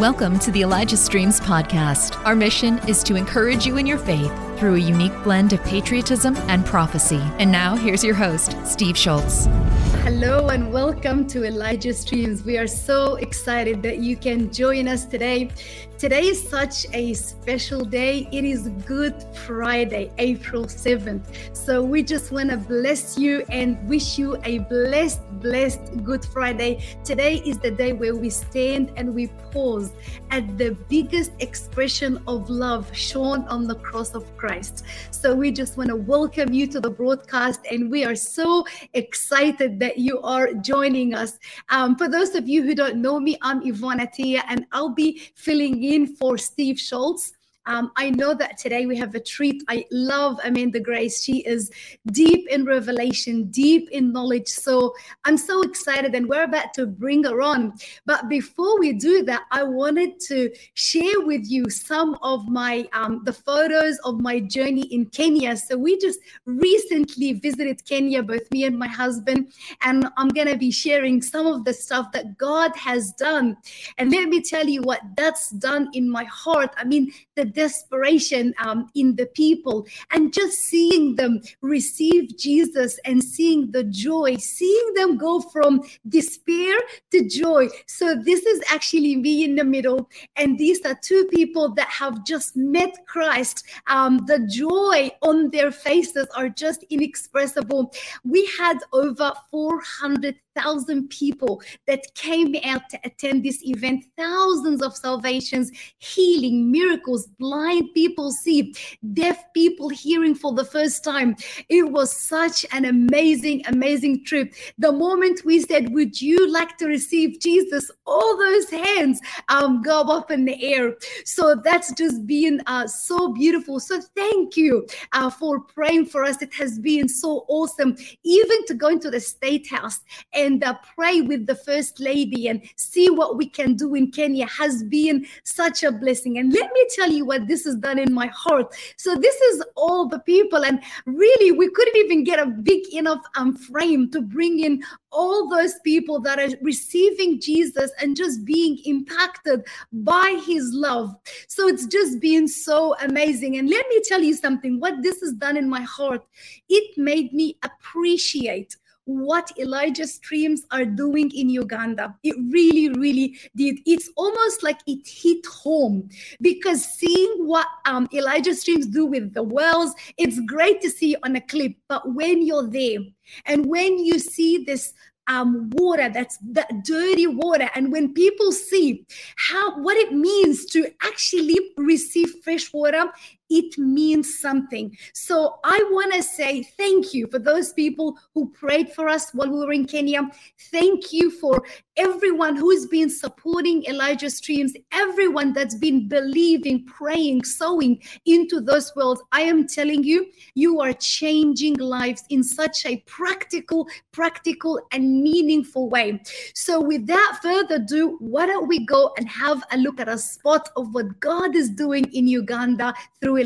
Welcome to the Elijah Streams podcast. Our mission is to encourage you in your faith through a unique blend of patriotism and prophecy. And now, here's your host, Steve Shultz. Hello and welcome to Elijah Streams. We are so excited that you can join us today. Today is such a special day. It is Good Friday, April 7th. So we just want to bless you and wish you a blessed, blessed Good Friday. Today is the day where we stand and we pause at the biggest expression of love shown on the cross of Christ. So we just want to welcome you to the broadcast and we are so excited that you are joining us. Um, for those of you who don't know me, I'm Yvonne Atia and I'll be filling in for Steve Shultz. Um, I know that today we have a treat. I love Amanda Grace. She is deep in revelation, deep in knowledge. So I'm so excited, and we're about to bring her on. But before we do that, I wanted to share with you some of my um, the photos of my journey in Kenya. So we just recently visited Kenya, both me and my husband, and I'm gonna be sharing some of the stuff that God has done. And let me tell you what that's done in my heart. I mean, the desperation um, in the people and just seeing them receive Jesus and seeing the joy, seeing them go from despair to joy. So, this is actually me in the middle. And these are two people that have just met Christ. Um, the joy on their faces are just inexpressible. We had over 400 thousand people that came out to attend this event, thousands of salvations, healing, miracles, blind people see, deaf people hearing for the first time. It was such an amazing, amazing trip. The moment we said, Would you like to receive Jesus? All those hands um, go up in the air. So that's just been uh, so beautiful. So thank you uh, for praying for us. It has been so awesome, even to go into the state house and uh, pray with the first lady and see what we can do in Kenya has been such a blessing. And let me tell you what this has done in my heart. So this is all the people, and really we couldn't even get a big enough um, frame to bring in all those people that are receiving Jesus and just being impacted by his love. So it's just been so amazing. And let me tell you something what this has done in my heart, it made me appreciate what Elijah Streams are doing in Uganda. It really, really did. It's almost like it hit home because seeing what um, Elijah Streams do with the wells, it's great to see on a clip. But when you're there and when you see this um, water that's that dirty water and when people see how what it means to actually receive fresh water it means something. So I want to say thank you for those people who prayed for us while we were in Kenya. Thank you for everyone who's been supporting Elijah Streams, everyone that's been believing, praying, sowing into those worlds. I am telling you, you are changing lives in such a practical, practical, and meaningful way. So, without further ado, why don't we go and have a look at a spot of what God is doing in Uganda through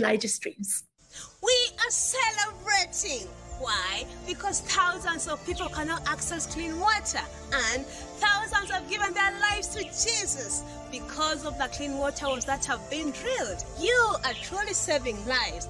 We are celebrating. Why? Because thousands of people cannot access clean water, and thousands have given their lives to Jesus because of the clean water wells that have been drilled. You are truly saving lives.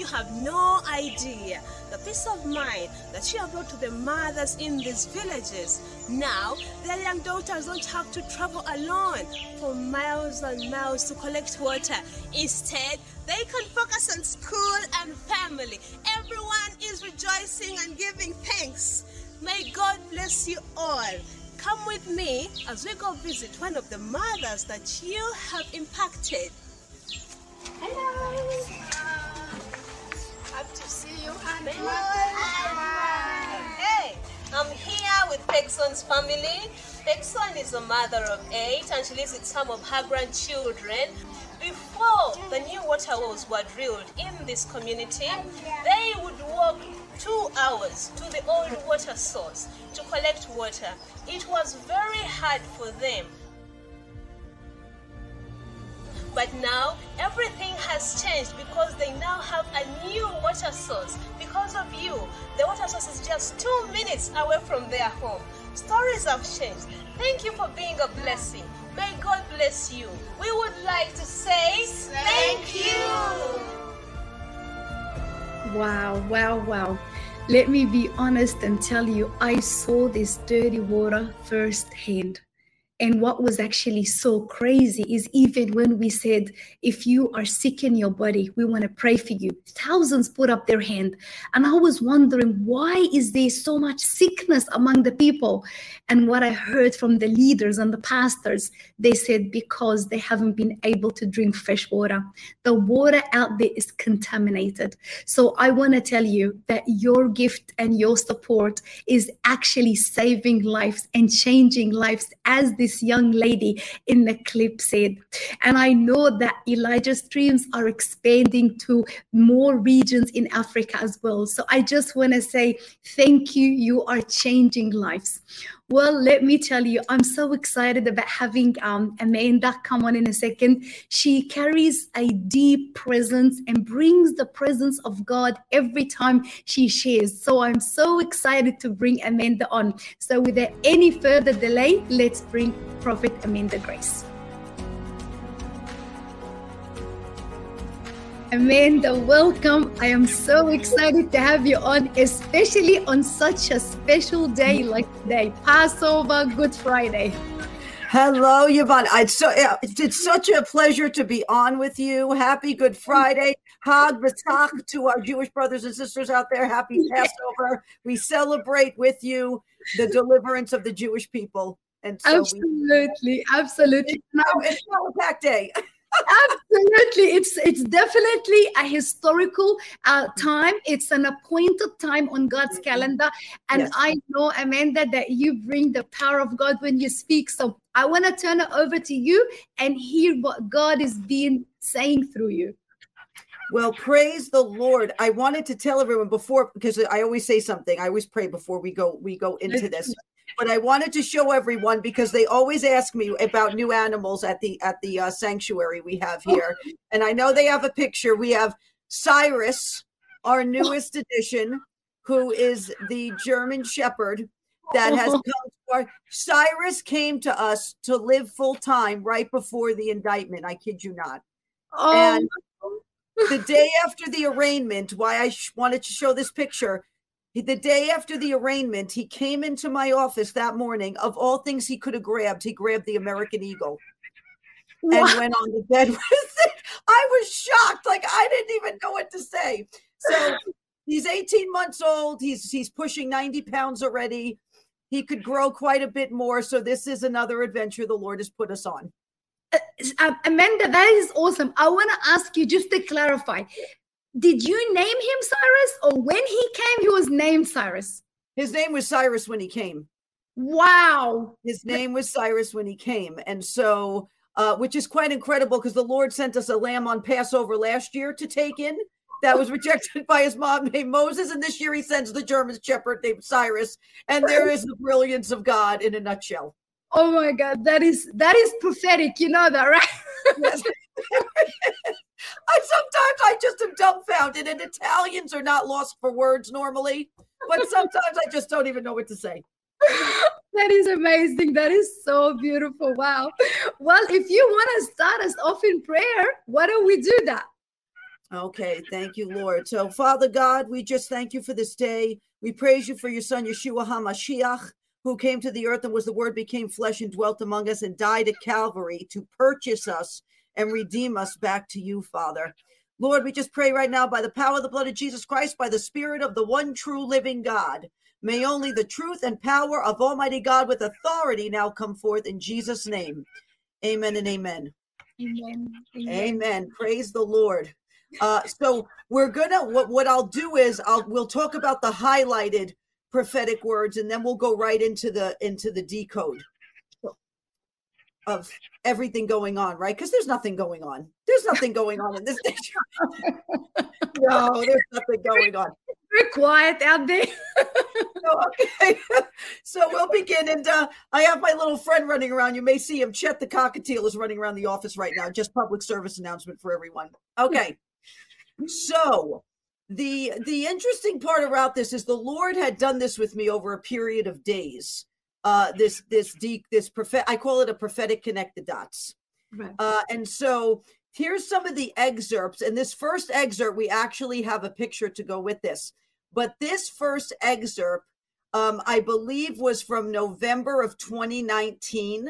You have no idea the peace of mind that you have brought to the mothers in these villages. Now, their young daughters don't have to travel alone for miles and miles to collect water. Instead, they can focus on school and family. Everyone is rejoicing and giving thanks. May God bless you all. Come with me as we go visit one of the mothers that you have impacted. Hello. Happy to see you, honey. Hey, I'm here with Pegson's family. Pegson is a mother of eight and she lives with some of her grandchildren. Before the new water wells were drilled in this community, they would walk two hours to the old water source to collect water. It was very hard for them but now everything has changed because they now have a new water source because of you. The water source is just two minutes away from their home. Stories have changed. Thank you for being a blessing. May God bless you. We would like to say thank you. Wow, wow, wow. Let me be honest and tell you, I saw this dirty water firsthand. And what was actually so crazy is even when we said, if you are sick in your body, we want to pray for you, thousands put up their hand. And I was wondering, why is there so much sickness among the people? And what I heard from the leaders and the pastors, they said, because they haven't been able to drink fresh water. The water out there is contaminated. So I want to tell you that your gift and your support is actually saving lives and changing lives as this young lady in the clip said. And I know that Elijah Streams are expanding to more regions in Africa as well. So I just want to say thank you. You are changing lives. Well, let me tell you, I'm so excited about having um, Amanda come on in a second. She carries a deep presence and brings the presence of God every time she shares. So I'm so excited to bring Amanda on. So without any further delay, let's bring Prophet Amanda Grace. Amanda, welcome. I am so excited to have you on, especially on such a special day like today, Passover, Good Friday. Hello, Yvonne. It's, so, it's such a pleasure to be on with you. Happy Good Friday. Hag Pesach to our Jewish brothers and sisters out there. Happy Passover. We celebrate with you the deliverance of the Jewish people. And so absolutely, we, absolutely. It's, it's Pack Day. Absolutely, it's it's definitely a historical uh, time. It's an appointed time on God's mm-hmm. calendar, and yes. I know Amanda that you bring the power of God when you speak. So I want to turn it over to you and hear what God is being saying through you. Well, praise the Lord. I wanted to tell everyone before because I always say something. I always pray before we go we go into this but I wanted to show everyone because they always ask me about new animals at the at the uh, sanctuary we have here, and I know they have a picture. We have Cyrus, our newest addition, who is the German Shepherd that has come to our. Cyrus came to us to live full time right before the indictment. I kid you not. Oh. And the day after the arraignment, why I sh- wanted to show this picture the day after the arraignment, he came into my office that morning. Of all things he could have grabbed, he grabbed the American Eagle and went on the bed with it. I was shocked. Like I didn't even know what to say. So he's 18 months old. He's he's pushing 90 pounds already. He could grow quite a bit more. So this is another adventure the Lord has put us on. Uh, Amanda, that is awesome. I want to ask you just to clarify did you name him Cyrus or when he came he was named Cyrus? His name was Cyrus when he came. Wow. His name was Cyrus when he came. And so uh, which is quite incredible because the Lord sent us a lamb on Passover last year to take in that was rejected by his mom named Moses. And this year he sends the German shepherd named Cyrus. And there is the brilliance of God in a nutshell. Oh my God, that is that is prophetic. You know that, right? yes. I sometimes I just am dumbfounded, and Italians are not lost for words normally, but sometimes I just don't even know what to say. that is amazing. That is so beautiful. Wow. Well, if you want to start us off in prayer, why don't we do that? Okay, thank you, Lord. So, Father God, we just thank you for this day. We praise you for your son, Yeshua HaMashiach, who came to the earth and was the word became flesh and dwelt among us and died at Calvary to purchase us and redeem us back to you, Father. Lord, we just pray right now by the power of the blood of Jesus Christ, by the Spirit of the one true living God. May only the truth and power of Almighty God with authority now come forth in Jesus' name. Amen and amen. Amen. Amen. amen. Praise the Lord. Uh, so we're gonna what what I'll do is I'll we'll talk about the highlighted prophetic words and then we'll go right into the into the decode of everything going on, right? Because there's nothing going on. There's nothing going on in this nation. no, there's nothing going on. Very quiet out there. so, okay. so we'll begin. And uh, I have my little friend running around. You may see him. Chet the cockatiel is running around the office right now. Just public service announcement for everyone. Okay. So the the interesting part about this is the Lord had done this with me over a period of days. Uh, this this deep this prophet I call it a prophetic connect the dots. Right. Uh, and so here's some of the excerpts. And this first excerpt, we actually have a picture to go with this. But this first excerpt, um, I believe, was from November of 2019.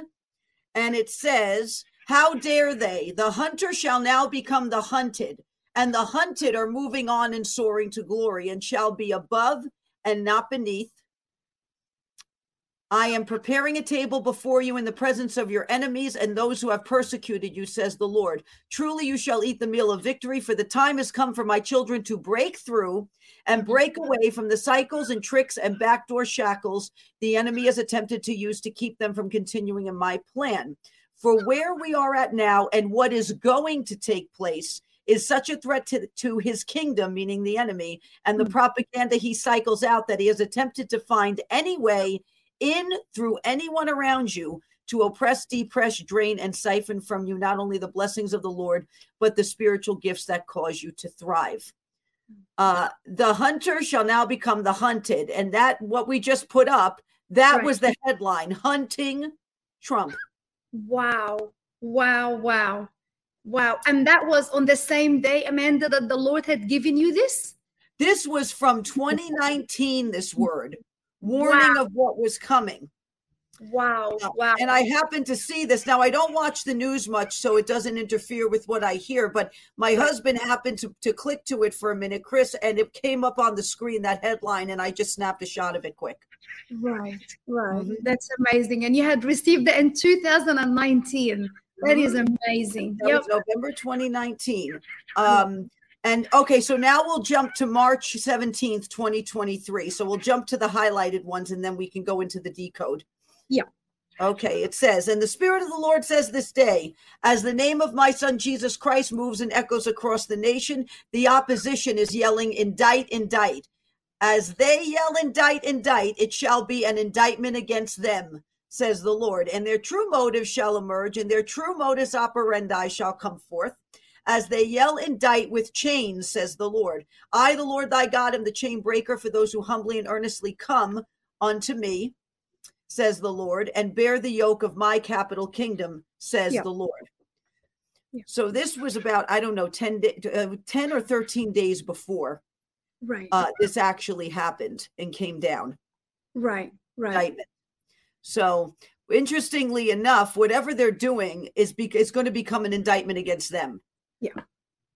And it says, How dare they? The hunter shall now become the hunted and the hunted are moving on and soaring to glory and shall be above and not beneath. I am preparing a table before you in the presence of your enemies and those who have persecuted you, says the Lord. Truly, you shall eat the meal of victory, for the time has come for my children to break through and break away from the cycles and tricks and backdoor shackles the enemy has attempted to use to keep them from continuing in my plan. For where we are at now and what is going to take place is such a threat to, to his kingdom, meaning the enemy, and the mm. propaganda he cycles out that he has attempted to find any way in through anyone around you to oppress, depress, drain, and siphon from you not only the blessings of the Lord, but the spiritual gifts that cause you to thrive. Uh, the hunter shall now become the hunted. And that, what we just put up, that right. was the headline Hunting Trump. Wow. Wow. Wow. Wow. And that was on the same day, Amanda, that the Lord had given you this? This was from 2019, this word, warning wow. of what was coming. Wow. Wow. And I happen to see this. Now, I don't watch the news much, so it doesn't interfere with what I hear, but my husband happened to, to click to it for a minute, Chris, and it came up on the screen, that headline, and I just snapped a shot of it quick. Right. Right. Mm-hmm. That's amazing. And you had received it in 2019. That is amazing. That yep. was November 2019. Um, and okay, so now we'll jump to March 17th, 2023. So we'll jump to the highlighted ones and then we can go into the decode. Yeah. Okay, it says, and the Spirit of the Lord says this day, as the name of my Son Jesus Christ moves and echoes across the nation, the opposition is yelling, indict, indict. As they yell, indict, indict, it shall be an indictment against them says the Lord, and their true motives shall emerge, and their true modus operandi shall come forth. As they yell, indict with chains, says the Lord. I, the Lord thy God, am the chain breaker for those who humbly and earnestly come unto me, says the Lord, and bear the yoke of my capital kingdom, says yeah. the Lord. Yeah. So this was about, I don't know, 10, uh, 10 or 13 days before right. Uh, this actually happened and came down. Right, right. Indictment. So interestingly enough, whatever they're doing is be- is going to become an indictment against them. Yeah.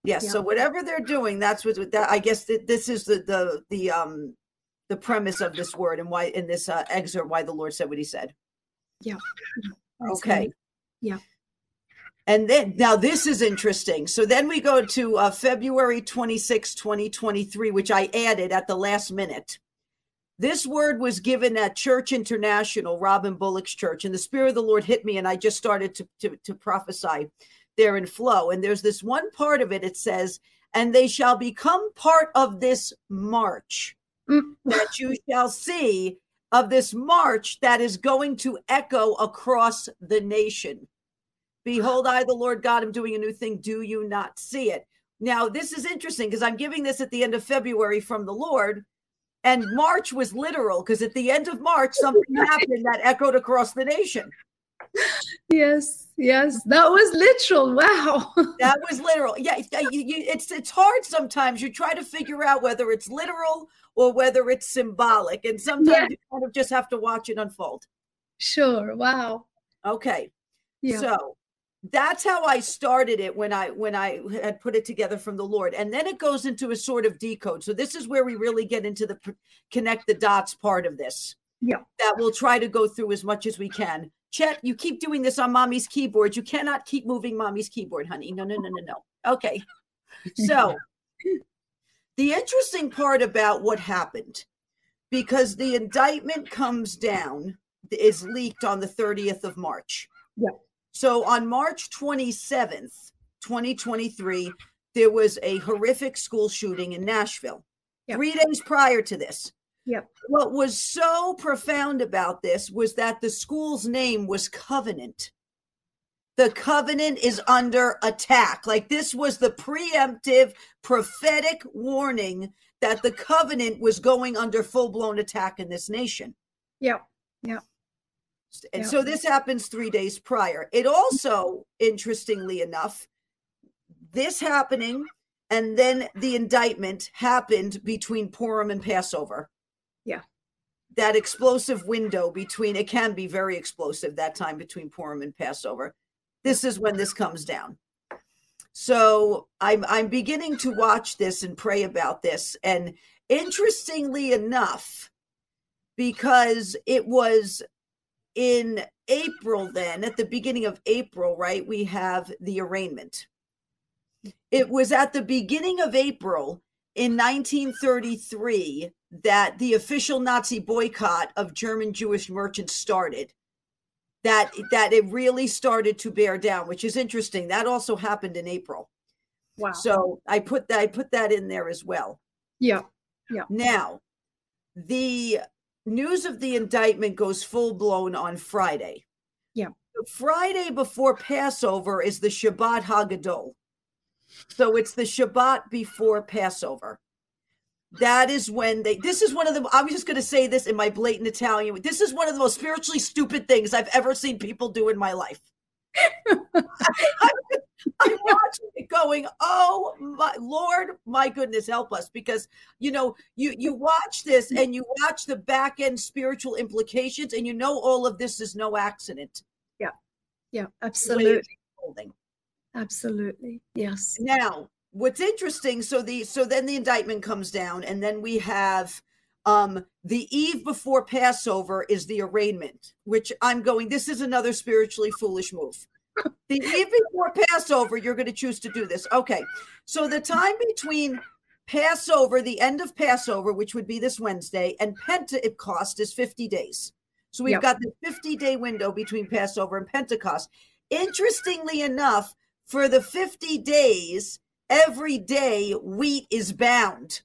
Yes. Yeah. So whatever they're doing, that's what that I guess that this is the the the um the premise of this word and why in this uh, excerpt why the Lord said what He said. Yeah. okay. Yeah. And then now this is interesting. So then we go to uh, February 26, 2023, which I added at the last minute. This word was given at Church International, Robin Bullock's church, and the Spirit of the Lord hit me, and I just started to, to, to prophesy there in flow. And there's this one part of it, it says, and they shall become part of this march mm. that you shall see of this march that is going to echo across the nation. Behold, I, the Lord God, am doing a new thing. Do you not see it? Now, this is interesting because I'm giving this at the end of February from the Lord. And March was literal because at the end of March, something happened that echoed across the nation. Yes, yes, that was literal. Wow, that was literal. Yeah, uh, you, you, it's it's hard sometimes. You try to figure out whether it's literal or whether it's symbolic, and sometimes yeah. you kind of just have to watch it unfold. Sure. Wow. Okay. Yeah. So that's how I started it when I when I had put it together from the Lord, and then it goes into a sort of decode. So this is where we really get into the connect the dots part of this. Yeah, that we'll try to go through as much as we can. Chet, you keep doing this on mommy's keyboard. You cannot keep moving mommy's keyboard, honey. No, no, no, no, no. Okay. So the interesting part about what happened, because the indictment comes down, is leaked on the 30th of March. Yeah. So on March 27th, 2023, there was a horrific school shooting in Nashville. Yep. Three days prior to this. Yep. What was so profound about this was that the school's name was Covenant. the covenant is under attack. Like this was the preemptive prophetic warning that the covenant was going under full blown attack in this nation. Yeah. Yeah. And Yeah. so this happens three days prior. It also, interestingly enough, this happening and then the indictment happened between Purim and Passover. Yeah. That explosive window between it can be very explosive that time between Purim and Passover. This is when this comes down. So I'm I'm beginning to watch this and pray about this. And interestingly enough, because it was in April, then at the beginning of April, right, we have the arraignment. It was at the beginning of April in 1933 that the official Nazi boycott of German Jewish merchants started. That that it really started to bear down, which is interesting. That also happened in April. Wow. So I put that I put that in there as well. yeah. Yeah. Now, the news of the indictment goes full blown on Friday. Yeah. The Friday before Passover is the Shabbat Hagadol. So it's the Shabbat before Passover. That is when they, this is one of the, I was just going to say this in my blatant Italian. This is one of the most spiritually stupid things I've ever seen people do in my life. I'm watching it going, oh my Lord, my goodness, help us. Because you know, you you watch this and you watch the back end spiritual implications, and you know all of this is no accident. Yeah. Yeah, Absolutely. Absolutely. Yes. Now, what's interesting, so the so then the indictment comes down, and then we have um the eve before Passover is the arraignment, which I'm going, this is another spiritually foolish move. The eve before Passover, you're going to choose to do this. Okay. So the time between Passover, the end of Passover, which would be this Wednesday, and Pentecost is 50 days. So we've Yep. got the 50 day window between Passover and Pentecost. Interestingly enough, for the 50 days, every day wheat is bound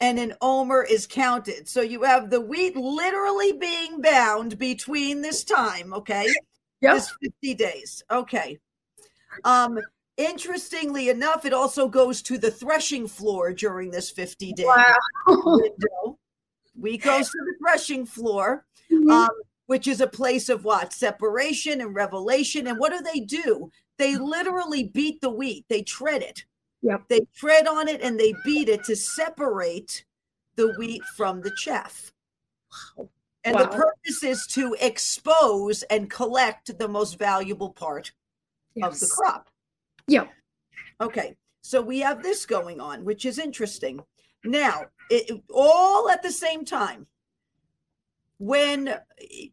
and an omer is counted. So you have the wheat literally being bound between this time, okay? Yep. This 50 days. Okay. Um interestingly enough, it also goes to the threshing floor during this 50 day Wow. window. We goes to the threshing floor Mhm. um, which is a place of what separation and revelation. And what do they do? They mm-hmm. literally beat the wheat. They tread it. Yep. They tread on it and they beat it to separate the wheat from the chaff. Wow. And the purpose is to expose and collect the most valuable part of the crop. Yeah. Okay, so we have this going on, which is interesting. Now, it- all at the same time, when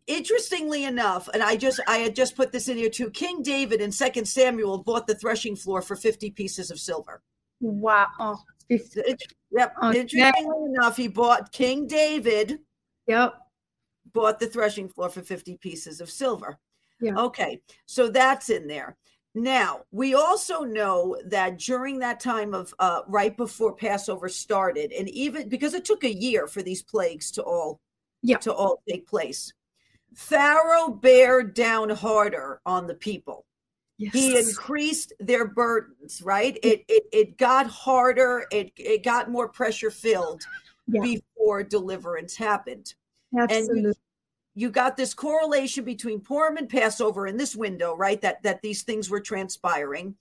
interestingly enough, and I just I had just put this in here too, King David in Second Samuel bought the threshing floor for 50 pieces of silver. Wow. Oh, It- yep. Okay. Interestingly enough, he bought King David Yep. bought the threshing floor for 50 pieces of silver. Yeah. Okay, so that's in there. Now, we also know that during that time of uh, right before Passover started, and even because it took a year for these plagues to all Yeah. to all take place, Pharaoh bared down harder on the people. Yes. He increased their burdens, right? It it it got harder, it it got more pressure filled Yeah. before deliverance happened Absolutely. you got this correlation between Purim and Passover in this window, right? That that these things were transpiring.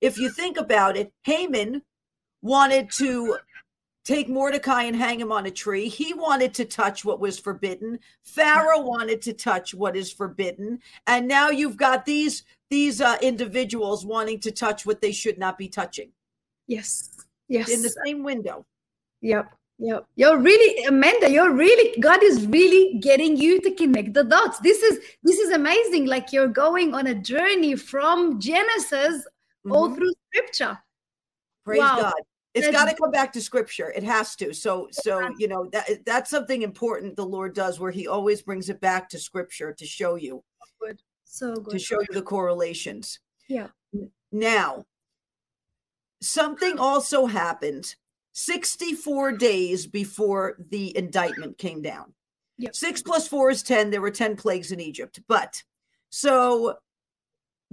If you think about it, Haman wanted to take Mordecai and hang him on a tree. He wanted to touch what was forbidden. Pharaoh wanted to touch what is forbidden, and now you've got these these uh, individuals wanting to touch what they should not be touching yes. Yes. in the same window. Yep. Yep. You're really Amanda, you're really God is really getting you to connect the dots. This is this is amazing. Like you're going on a journey from Genesis all Mhm. through scripture. Praise Wow. God. It's got to come back to scripture. It has to. So, so you know that that's something important the Lord does, where He always brings it back to scripture to show you, So to show you the correlations. Yeah. Now, something also happened 64 days before the indictment came down. Yep. Six plus four is 10. There were 10 plagues in Egypt. But so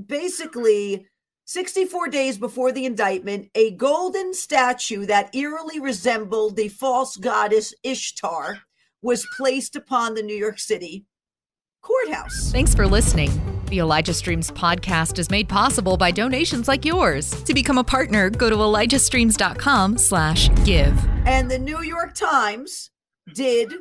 basically 64 days before the indictment, a golden statue that eerily resembled the false goddess Ishtar was placed upon the New York City courthouse. Thanks for listening. The Elijah Streams podcast is made possible by donations like yours. To become a partner, go to elijahstreams.com slash give. And the New York Times did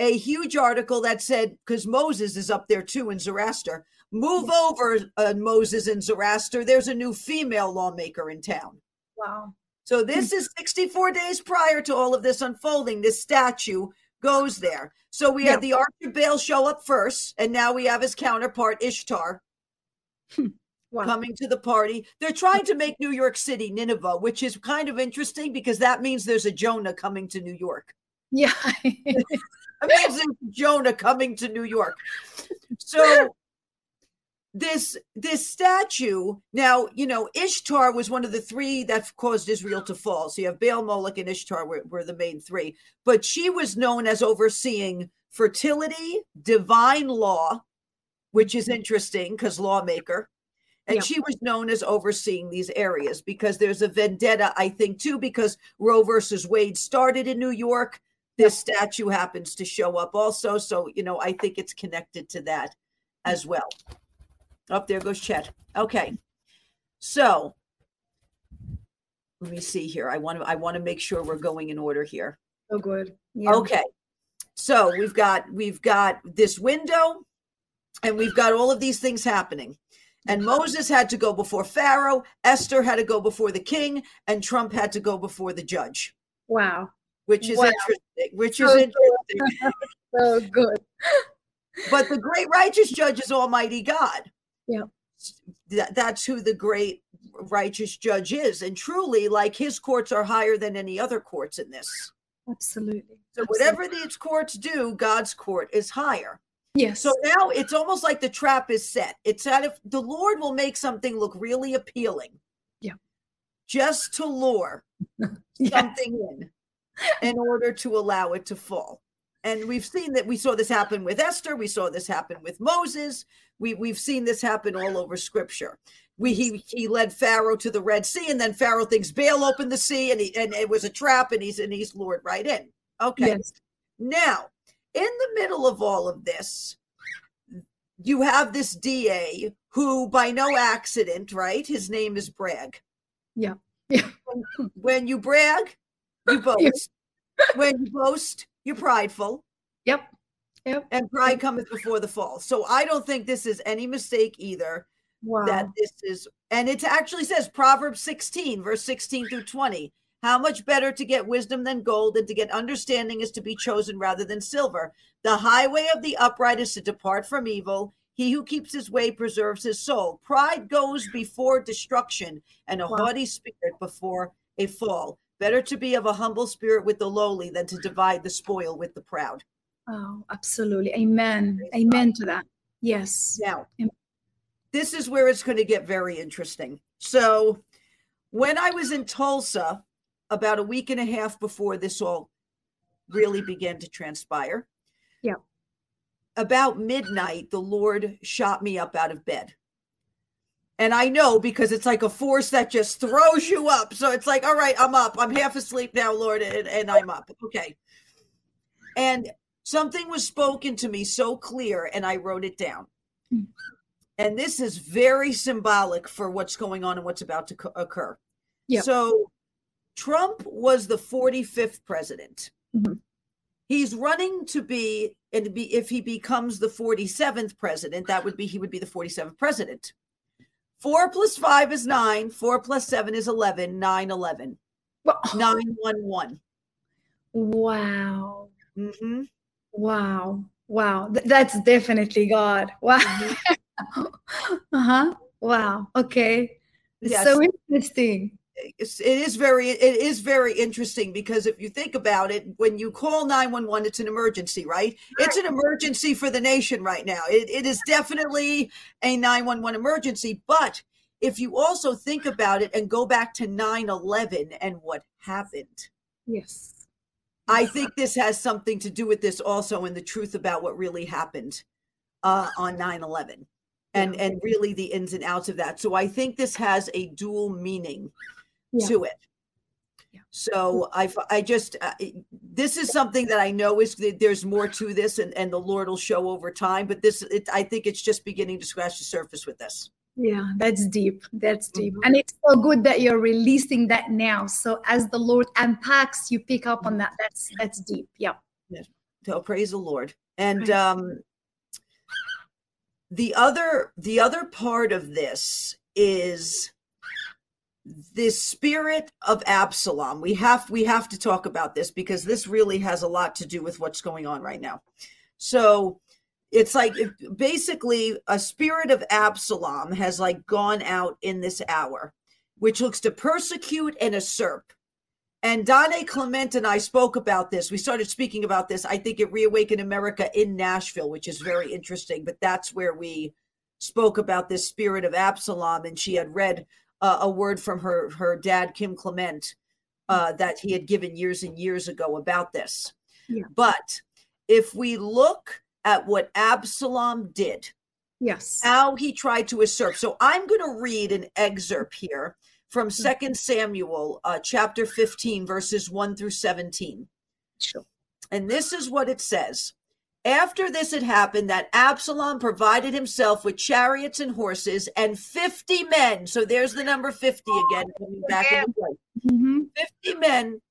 a huge article that said, because Moses is up there too in Zoroaster, Move over, uh, Moses and Zoroaster. There's a new female lawmaker in town. Wow. So this is 64 days prior to all of this unfolding. This statue goes there. So we Yeah. had the Arch of Baal show up first, and now we have his counterpart Ishtar Wow. coming to the party. They're trying to make New York City Nineveh, which is kind of interesting because that means there's a Jonah coming to New York. Yeah. There's Jonah coming to New York. So this this statue. Now you know ishtar was one of the three that caused israel to fall. So you have baal moloch and ishtar were, were the main three. But she was known as overseeing fertility divine law which is interesting because lawmaker. And Yeah. she was known as overseeing these areas because there's a vendetta i think too because roe versus wade started in new york. This statue happens to show up also. So you know i think it's connected to that as well up there goes Chet. Okay. So let me see here. I want to I want to make sure we're going in order here. so good. Yeah. Okay. So we've got we've got this window and we've got all of these things happening. And Moses had to go before Pharaoh, Esther had to go before the king, and Trump had to go before the judge, Wow. which is Wow. interesting. Which is So good. interesting. So good. but the great righteous judge is Almighty God. Yeah. That, that's who the great righteous judge is. And truly, like his courts are higher than any other courts in this. Absolutely. So whatever these courts do, God's court is higher. Yes. So now it's almost like the trap is set. It's that if the Lord will make something look really appealing. Yeah. Just to lure Yes. something in in order to allow it to fall. And we've seen that we saw this happen with Esther, we saw this happen with Moses. We we've seen this happen all over scripture. We he he led Pharaoh to the Red Sea and then Pharaoh thinks Baal opened the sea and he and it was a trap and he's and he's lured right in. Okay. Yes. Now, in the middle of all of this, you have this DA who, by no accident, right? His name is Bragg. Yeah. Yeah. When, when you brag, you boast. When you boast, you're prideful, Yep. Yep. and pride cometh before the fall. So I don't think this is any mistake either. Wow. That this is, and it actually says Proverbs 16, verse 16 through 20. How much better to get wisdom than gold, and to get understanding is to be chosen rather than silver. The highway of the upright is to depart from evil. He who keeps his way preserves his soul. Pride goes before destruction, and a Wow. haughty spirit before a fall. Better to be of a humble spirit with the lowly than to divide the spoil with the proud. Oh, absolutely. Amen. Amen to that. Yes. Now, this is where it's going to get very interesting. So, when I was in Tulsa about a week and a half before this all really began to transpire, Yeah. about midnight, the Lord shot me up out of bed. And I know because it's like a force that just throws you up. So it's like, all right, I'm up. I'm half asleep now, Lord, and, and I'm up. Okay. And something was spoken to me so clear, and I wrote it down. Mm. And this is very symbolic for what's going on and what's about to co- occur. Yeah. So Trump was the 45th president. Mhm. He's running to be, and be if he becomes the 47th president, that would be he would be the 47th president. Four plus five is nine. Four plus seven is 11. Nine, 11. Wow. Nine, one, one. Wow. Mm-hmm. Wow. Wow. Th- that's definitely God. Wow. uh-huh. Wow. Okay. It's Yes. so interesting. It's, it is very it is very interesting because if you think about it when you call 911 it's an emergency right it's an emergency for the nation right now it, it is definitely a 911 emergency but if you also think about it and go back to 9-11 and what happened Yes. I think this has something to do with this also and the truth about what really happened uh, on 9-11 and and really the ins and outs of that. So I think this has a dual meaning Yeah. to it. Yeah. So I just uh, this is something that I know is that there's more to this and and the Lord will show over time. But this it, I think it's just beginning to scratch the surface with this. Yeah, that's deep. That's deep. Mhm. And it's so good that you're releasing that now. So as the Lord unpacks, you pick up on that. That's that's deep. Yeah. yeah. So praise the Lord. And um the other the other part of this is this spirit of Absalom. We have we have to talk about this because this really has a lot to do with what's going on right now. So it's like if- basically a spirit of Absalom has like gone out in this hour, which looks to persecute and usurp. And Donné Clement and I spoke about this. We started speaking about this, I think, it reawakened America in Nashville, which is very interesting. But that's where we spoke about this spirit of Absalom. And she had read uh, a word from her, her dad, Kim Clement, uh, that he had given years and years ago about this. Yeah. But if we look at what Absalom did, Yes. how he tried to usurp. So I'm going to read an excerpt here from Second Samuel, uh, chapter 15, verses 1 through 17. Sure. And this is what it says. After this had happened, that Absalom provided himself with chariots and horses and 50 men. So there's the number 50 again, coming back into play. Mhm. 50 men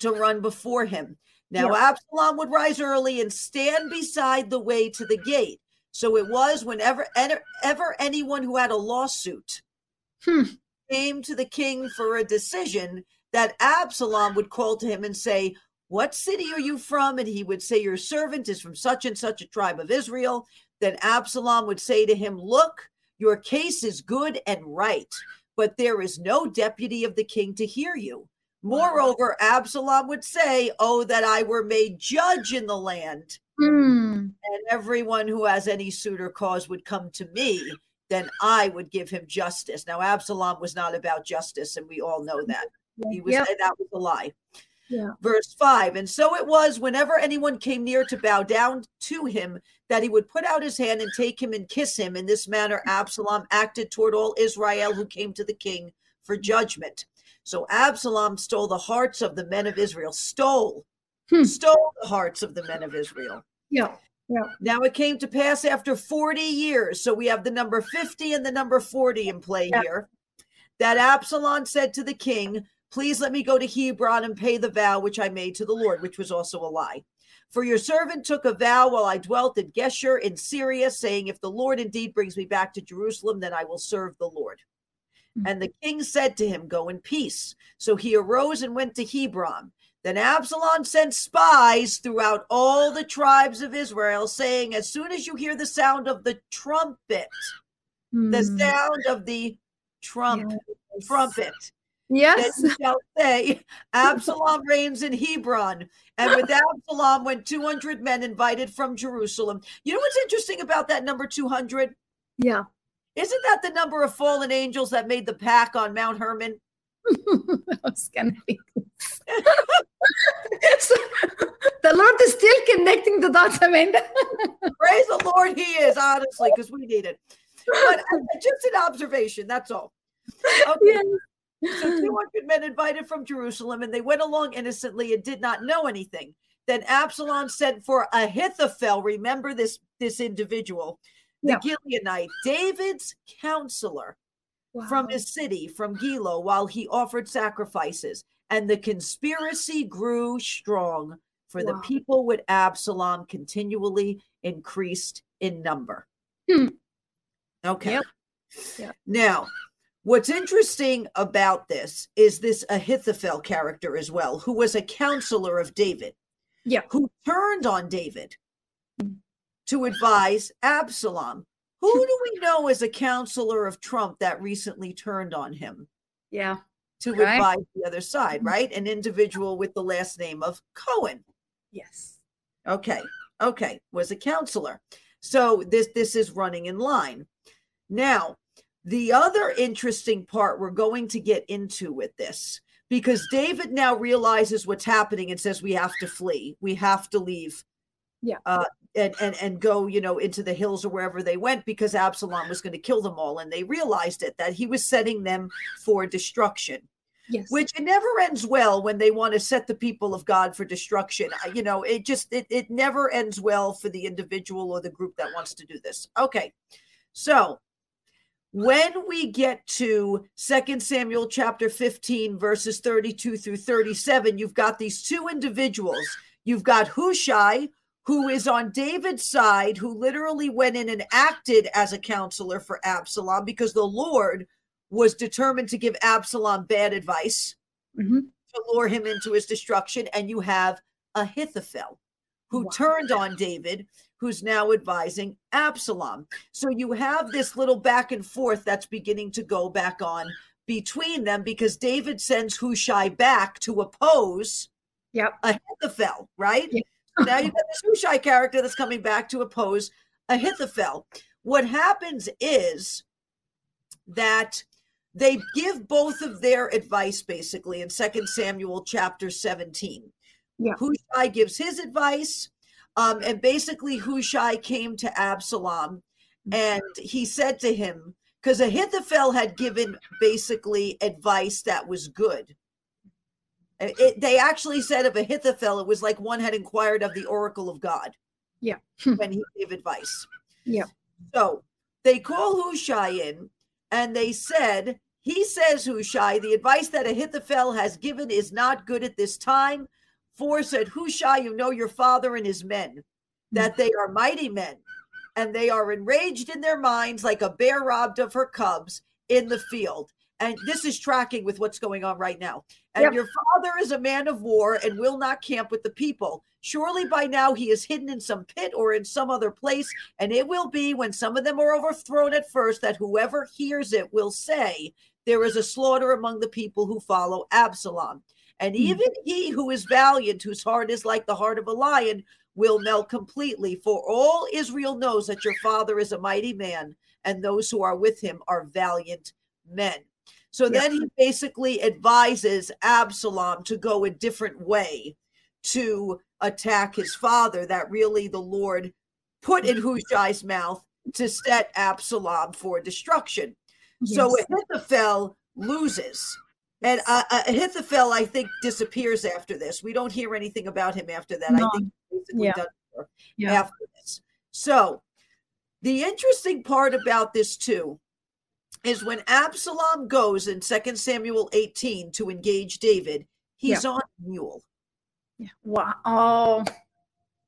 to run before him. Now, Yeah. Absalom would rise early and stand beside the way to the gate. So it was whenever ever, anyone who had a lawsuit Hmm. came to the king for a decision, that Absalom would call to him and say, What city are you from? And he would say, Your servant is from such and such a tribe of Israel. Then Absalom would say to him, Look, your case is good and right, but there is no deputy of the king to hear you. Moreover, Absalom would say, Oh, that I were made judge in the land, Hmm. and everyone who has any suit or cause would come to me, then I would give him justice. Now, Absalom was not about justice, and we all know that. He was Yep. that was a lie. Yeah. Verse 5 And so it was whenever anyone came near to bow down to him that he would put out his hand and take him and kiss him. In this manner, Absalom acted toward all Israel who came to the king for judgment. So Absalom stole the hearts of the men of Israel, stole, Hmm. stole the hearts of the men of Israel. Yeah. Yeah. Now it came to pass after 40 years. So we have the number 50 and the number 40 in play Yeah. here. That Absalom said to the king, Please let me go to Hebron and pay the vow which I made to the Lord, which was also a lie. For your servant took a vow while I dwelt in Geshur in Syria, saying, If the Lord indeed brings me back to Jerusalem, then I will serve the Lord. Mhm. And the king said to him, Go in peace. So he arose and went to Hebron. Then Absalom sent spies throughout all the tribes of Israel, saying, As soon as you hear the sound of the trumpet, the Hmm. sound of the trump, Yes. trumpet, then Yes. you shall say, Absalom reigns in Hebron. And with Absalom went 200 men invited from Jerusalem. You know what's interesting about that number 200? Yeah. Isn't that the number of fallen angels that made the pack on Mount Hermon? I was gonna be. So, the Lord is still connecting the dots, Amanda. Praise the Lord, He is, honestly, because we need it. But just an observation, that's all. Okay. Yes. So 200 men invited from Jerusalem, and they went along innocently and did not know anything. Then Absalom sent for Ahithophel. Remember this this individual, the Gilonite, David's counselor from his city, from Gilo, while he offered sacrifices. And the conspiracy grew strong, for the people with Absalom continually increased in number. Hmm. Okay. Yep. Yep. Now, what's interesting about this is this Ahithophel character as well, who was a counselor of David, Yeah. who turned on David Hmm. To advise Absalom. Who do we know as a counselor of Trump that recently turned on him Yeah. to Right. advise the other side, Mhm. right? An individual with the last name of Cohen. Yes. Okay. Okay. Was a counselor. So this this is running in line. Now, the other interesting part we're going to get into with this because David now realizes what's happening and says we have to flee. We have to leave Yeah. uh and, and and go you know into the hills or wherever they went because absalom was going to kill them all and they realized it that he was setting them for destruction Yes. which it never ends well when they want to set the people of god for destruction you know it just it, it never ends well for the individual or the group that wants to do this okay so when we get to Second Samuel chapter 15, verses 32 through 37, you've got these two individuals. You've got Hushai, who is on David's side, who literally went in and acted as a counselor for Absalom because the Lord was determined to give Absalom bad advice Mhm. to lure him into his destruction. And you have Ahithophel, who Wow. turned on David, who's now advising Absalom. So you have this little back and forth that's beginning to go back on between them because David sends Hushai back to oppose Yep. Ahithophel, right? Yeah. Now you've got this Hushai character that's coming back to oppose Ahithophel. What happens is that they give both of their advice basically in Second Samuel chapter 17. Yeah. Hushai gives his advice, um, and basically Hushai came to Absalom and he said to him, because Ahithophel had given basically advice that was good. It, they actually said of Ahithophel, it was like one had inquired of the oracle of God. Yeah. when he gave advice. Yeah. So they call Hushai in and they said, He says, Hushai, the advice that Ahithophel has given is not good at this time. For said Hushai, you know your father and his men, that they are mighty men, and they are enraged in their minds like a bear robbed of her cubs in the field. And this is tracking with what's going on right now. And Yep. your father is a man of war and will not camp with the people. Surely by now he is hidden in some pit or in some other place. And it will be when some of them are overthrown at first that whoever hears it will say, There is a slaughter among the people who follow Absalom. And Hmm. even he who is valiant, whose heart is like the heart of a lion, will melt completely. For all Israel knows that your father is a mighty man, and those who are with him are valiant men. So Yeah. then he basically advises Absalom to go a different way to attack his father, that really the Lord put in Hushai's mouth to set Absalom for destruction. So Ahithophel loses. And uh, uh, Ahithophel, I think, disappears after this. We don't hear anything about him after that. No. I think Yeah. Yeah. after this. So the interesting part about this too is when Absalom goes in 2 Samuel 18 to engage David, he's on a mule. Yeah. Wow. Oh,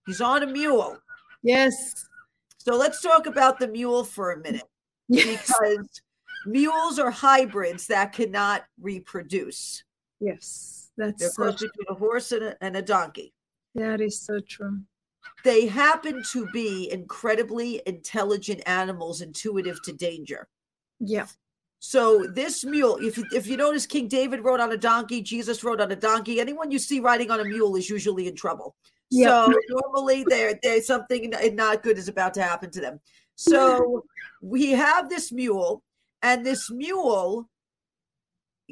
He's on a mule. yes. So let's talk about the mule for a minute Yes. because mules are hybrids that cannot reproduce. Yes. That's They're so between a horse and a, and a donkey. That is so true. They happen to be incredibly intelligent animals, intuitive to danger. Yeah. So this mule, if you, if you notice, King David rode on a donkey, Jesus rode on a donkey. Anyone you see riding on a mule is usually in trouble. Yeah. So normally there there's something not good is about to happen to them. So we have this mule, and this mule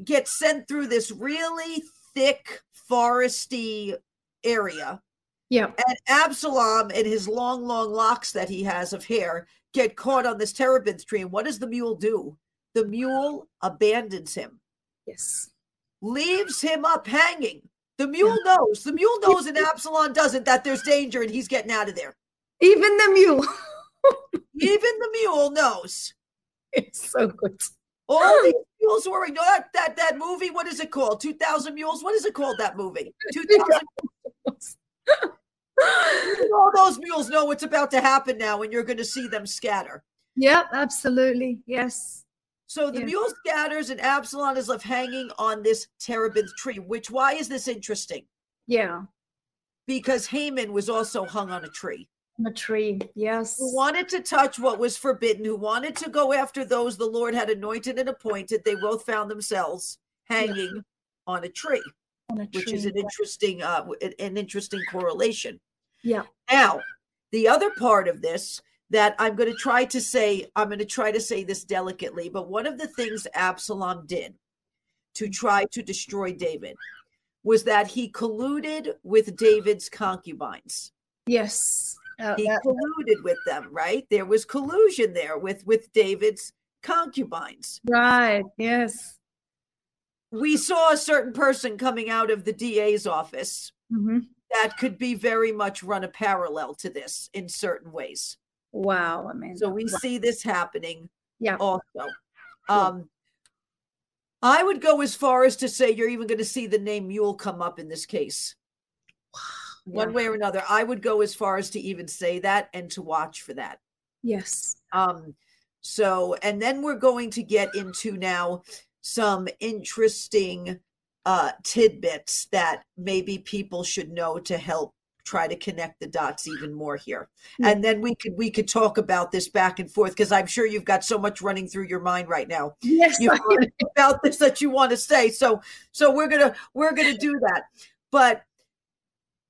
gets sent through this really thick foresty area Yeah. and Absalom and his long, long locks that he has of hair get caught on this terebinth tree. And what does the mule do? The mule abandons him, Yes. leaves him up hanging. The mule knows, the mule knows, and Absalom doesn't that there's danger and he's getting out of there. Even the mule. Even the mule knows. it's so good. All these mules were, you know, that, that, that movie, what is it called? 2000 Mules? What is it called, that movie? 2000 all those mules know what's about to happen now and you're going to see them scatter. Yep, absolutely. Yes. So the Yeah. mule scatters and Absalom is left hanging on this terebinth tree, which why is this interesting? Yeah. Because Haman was also hung on a tree. A tree. Yes. Who wanted to touch what was forbidden, who wanted to go after those the Lord had anointed and appointed, they both found themselves hanging on a tree, a which is an interesting uh an interesting correlation. Yeah. Now, the other part of this that I'm going to try to say, I'm going to try to say this delicately, but one of the things Absalom did to try to destroy David was that he colluded with David's concubines. Yes. Oh, he that- colluded with them, right? There was collusion there with with David's concubines. right. Yes. We saw a certain person coming out of the DA's office Mhm. That could be very much run a parallel to this in certain ways. Wow. I mean, So we wow. see this happening Yeah. also. Um, I would go as far as to say you're even going to see the name Mule come up in this case. One Yeah. way or another. I would go as far as to even say that and to watch for that. Yes. Um, so, and then we're going to get into now some interesting uh, tidbits that maybe people should know to help try to connect the dots even more here. Yeah. And then we could we could talk about this back and forth because I'm sure you've got so much running through your mind right now Yes. you about this that you want to say. So so we're gonna we're gonna do that. But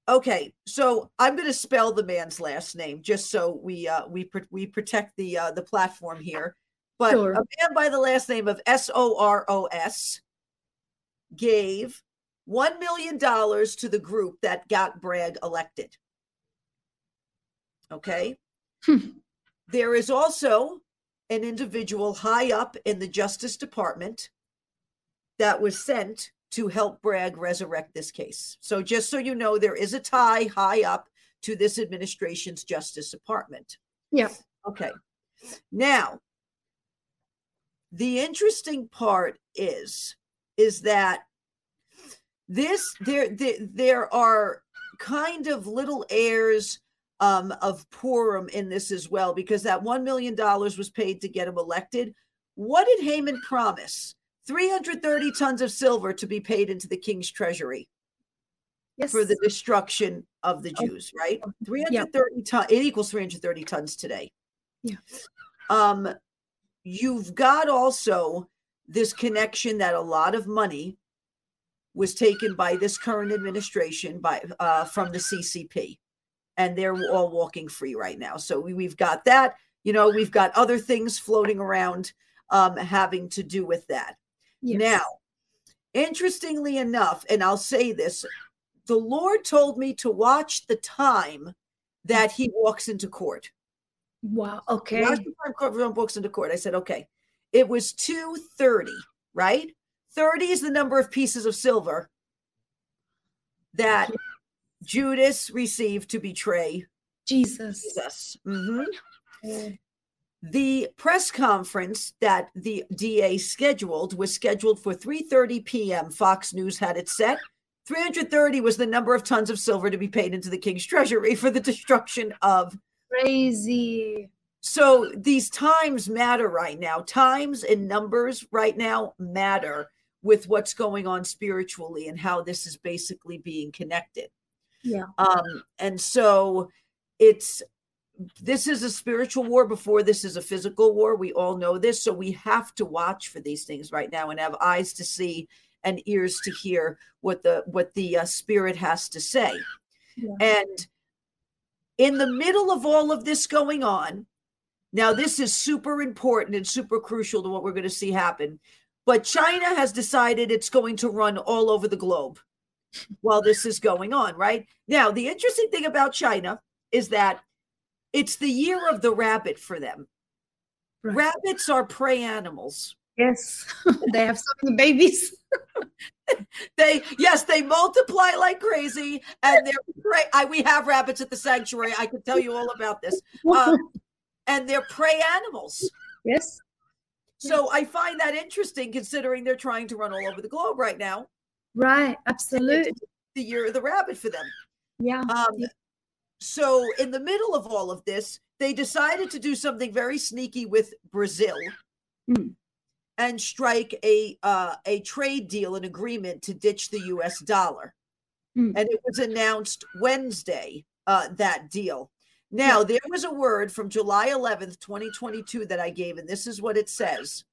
okay, so I'm gonna spell the man's last name just so we uh we we protect the uh the platform here. But Sure. a man by the last name of S O R O S gave one million dollars to the group that got Bragg elected. Okay. Hmm. There is also an individual high up in the Justice Department that was sent to help Bragg resurrect this case. So, just so you know, there is a tie high up to this administration's Justice Department. Yeah. Okay. Now, the interesting part is is that this there there, there are kind of little airs um, of Purim in this as well, because that $1 million was paid to get him elected. What did Haman promise? 330 tons of silver to be paid into the king's treasury Yes. for the destruction of the Oh, Jews, right? yeah. 330 tons, it equals 330 tons today. Yeah. Um, you've got also this connection that a lot of money was taken by this current administration by uh, from the CCP, and they're all walking free right now. So we, we've got that. You know, we've got other things floating around um, having to do with that. Yes. Now, interestingly enough, and I'll say this, the Lord told me to watch the time that he walks into court. Wow. Okay. Watch the time court walks into court. I said, okay. It was 230, right? 30 is the number of pieces of silver that Judas received to betray Jesus. Jesus. Mhm. Oh, The press conference that the DA scheduled was scheduled for 3:30 p.m. Fox News had it set. 330 was the number of tons of silver to be paid into the king's treasury for the destruction of. Crazy. So these times matter right now. Times and numbers right now matter with what's going on spiritually and how this is basically being connected. Yeah. Um, and so it's this is a spiritual war before this is a physical war. We all know this. So we have to watch for these things right now and have eyes to see and ears to hear what the what the uh, spirit has to say. Yeah. And in the middle of all of this going on, now this is super important and super crucial to what we're going to see happen. But China has decided it's going to run all over the globe while this is going on, right? Now, the interesting thing about China is that it's the year of the rabbit for them. Right. Rabbits are prey animals. Yes. they have so many babies. They yes, they multiply like crazy, and they're prey. I, we have rabbits at the sanctuary. I can tell you all about this. Um, and they're prey animals. yes. So I find that interesting, considering they're trying to run all over the globe right now. Right. Absolutely. The year of the rabbit for them. Yeah. Um, so in the middle of all of this, they decided to do something very sneaky with Brazil Hmm. and strike a uh, a trade deal, an agreement to ditch the U.S. dollar. Hmm. And it was announced Wednesday uh, that deal. Now there was a word from July 11th, 2022, that I gave, and this is what it says: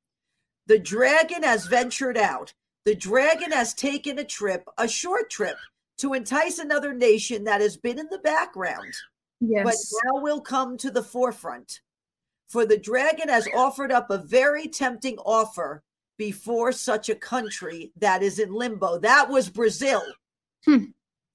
The dragon has ventured out. The dragon has taken a trip, a short trip, to entice another nation that has been in the background, Yes. but now will come to the forefront. For the dragon has offered up a very tempting offer before such a country that is in limbo. That was Brazil. Hmm.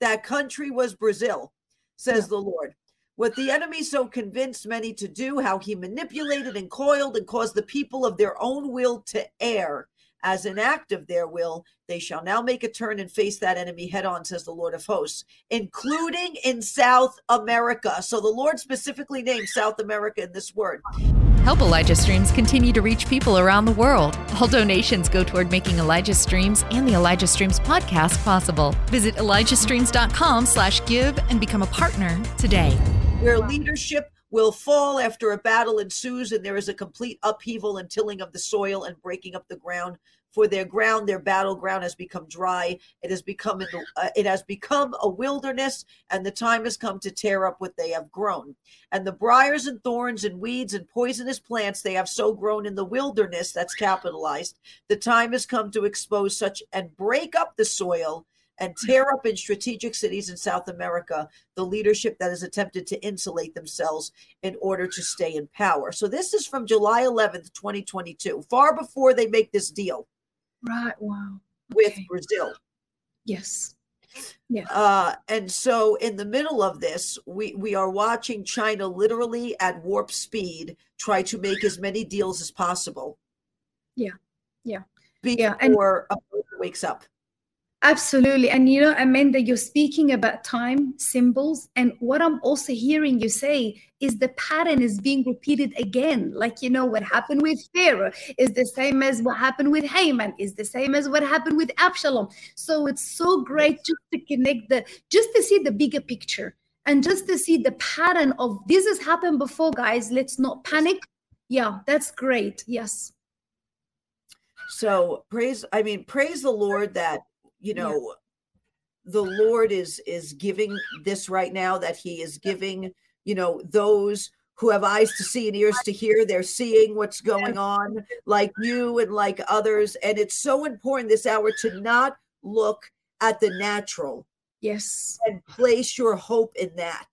That country was Brazil, says Yeah. the Lord. What the enemy so convinced many to do, how he manipulated and coiled and caused the people of their own will to err as an act of their will, they shall now make a turn and face that enemy head on, says the Lord of hosts, including in South America. So the Lord specifically named South America in this word. Help Elijah Streams continue to reach people around the world. All donations go toward making Elijah Streams and the Elijah Streams podcast possible. Visit ElijahStreams.com slash give and become a partner today. Where leadership will fall after a battle ensues and there is a complete upheaval and tilling of the soil and breaking up the ground. For their ground their battleground has become dry. It has become uh, it has become a wilderness and the time has come to tear up what they have grown. And the briars and thorns and weeds and poisonous plants they have so grown in the wilderness that's capitalized. The time has come to expose such and break up the soil and tear up in strategic cities in South America the leadership that has attempted to insulate themselves in order to stay in power. So this is from July 11th, 2022, far before they make this deal. Right. Wow. Okay. With Brazil. Yes. Yeah. Uh, and so in the middle of this, we, we are watching China literally at warp speed try to make as many deals as possible. Yeah. Yeah. Before yeah. And- wakes up. Absolutely. And you know, Amanda, you're speaking about time symbols. And what I'm also hearing you say is the pattern is being repeated again. Like, you know, what happened with Pharaoh is the same as what happened with Haman, is the same as what happened with Absalom. So it's so great just to connect the, just to see the bigger picture and just to see the pattern of this has happened before, guys. Let's not panic. Yeah, that's great. Yes. So praise, I mean, praise the Lord that you know yeah. the lord is is giving this right now that he is giving you know those who have eyes to see and ears to hear they're seeing what's going on like you and like others. And it's so important this hour to not look at the natural yes. and place your hope in that.